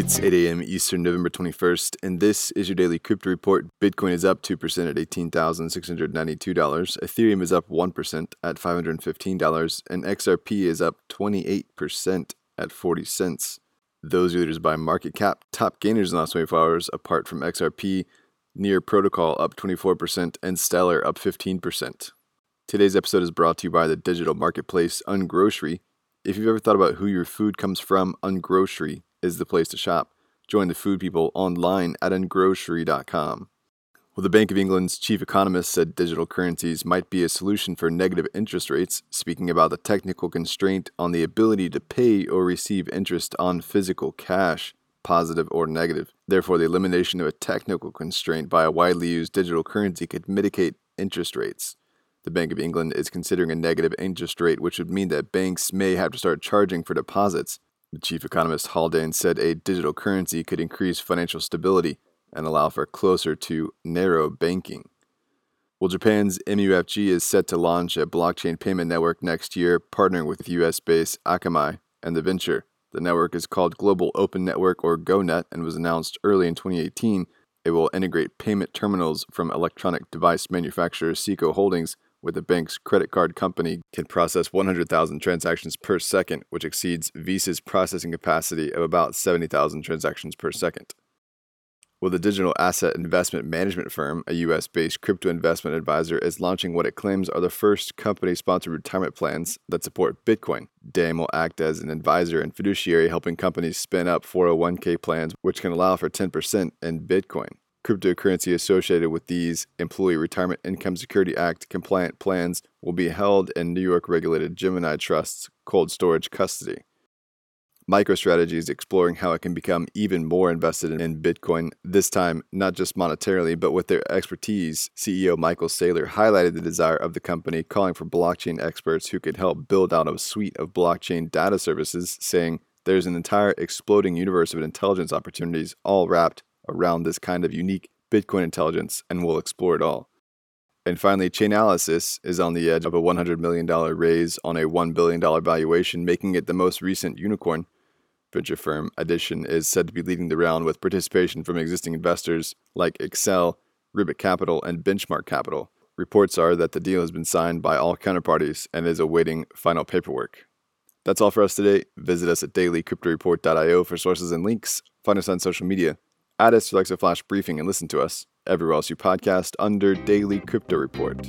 It's 8 a.m. Eastern, November 21st, and this is your daily crypto report. Bitcoin is up 2% at $18,692. Ethereum is up 1% at $515, and XRP is up 28% at 40 cents. Those are leaders by market cap. Top gainers in the last 24 hours, apart from XRP, Near Protocol up 24%, and Stellar up 15%. Today's episode is brought to you by the digital marketplace Ungrocery. If you've ever thought about who your food comes from, Ungrocery is the place to shop. Join the food people online at ungrocery.com. Well, the Bank of England's chief economist said digital currencies might be a solution for negative interest rates, speaking about the technical constraint on the ability to pay or receive interest on physical cash, positive or negative. Therefore, the elimination of a technical constraint by a widely used digital currency could mitigate interest rates. The Bank of England is considering a negative interest rate, which would mean that banks may have to start charging for deposits. The chief economist Haldane said a digital currency could increase financial stability and allow for closer to narrow banking. Well, Japan's MUFG is set to launch a blockchain payment network next year, partnering with US based Akamai and the venture. The network is called Global Open Network or GoNet and was announced early in 2018. It will integrate payment terminals from electronic device manufacturer Seiko Holdings with the bank's credit card company can process 100,000 transactions per second, which exceeds Visa's processing capacity of about 70,000 transactions per second. Well, the digital asset investment management firm, a US based crypto investment advisor, is launching what it claims are the first company sponsored retirement plans that support Bitcoin. DAiM will act as an advisor and fiduciary, helping companies spin up 401k plans, which can allow for 10% in Bitcoin. Cryptocurrency associated with these Employee Retirement Income Security Act compliant plans will be held in New York regulated Gemini Trust's cold storage custody. MicroStrategy is exploring how it can become even more invested in Bitcoin, this time not just monetarily, but with their expertise. CEO Michael Saylor highlighted the desire of the company, calling for blockchain experts who could help build out a suite of blockchain data services, saying, There's an entire exploding universe of intelligence opportunities all wrapped around this kind of unique Bitcoin intelligence, and we'll explore it all. And finally, Chainalysis is on the edge of a $100 million raise on a $1 billion valuation, making it the most recent unicorn. Venture firm Addition is said to be leading the round with participation from existing investors like Accel, Ribbit Capital, and Benchmark Capital. Reports are that the deal has been signed by all counterparties and is awaiting final paperwork. That's all for us today. Visit us at dailycryptoreport.io for sources and links. Find us on social media. Add us to Alexa Flash Briefing and listen to us everywhere else you podcast under Daily Crypto Report.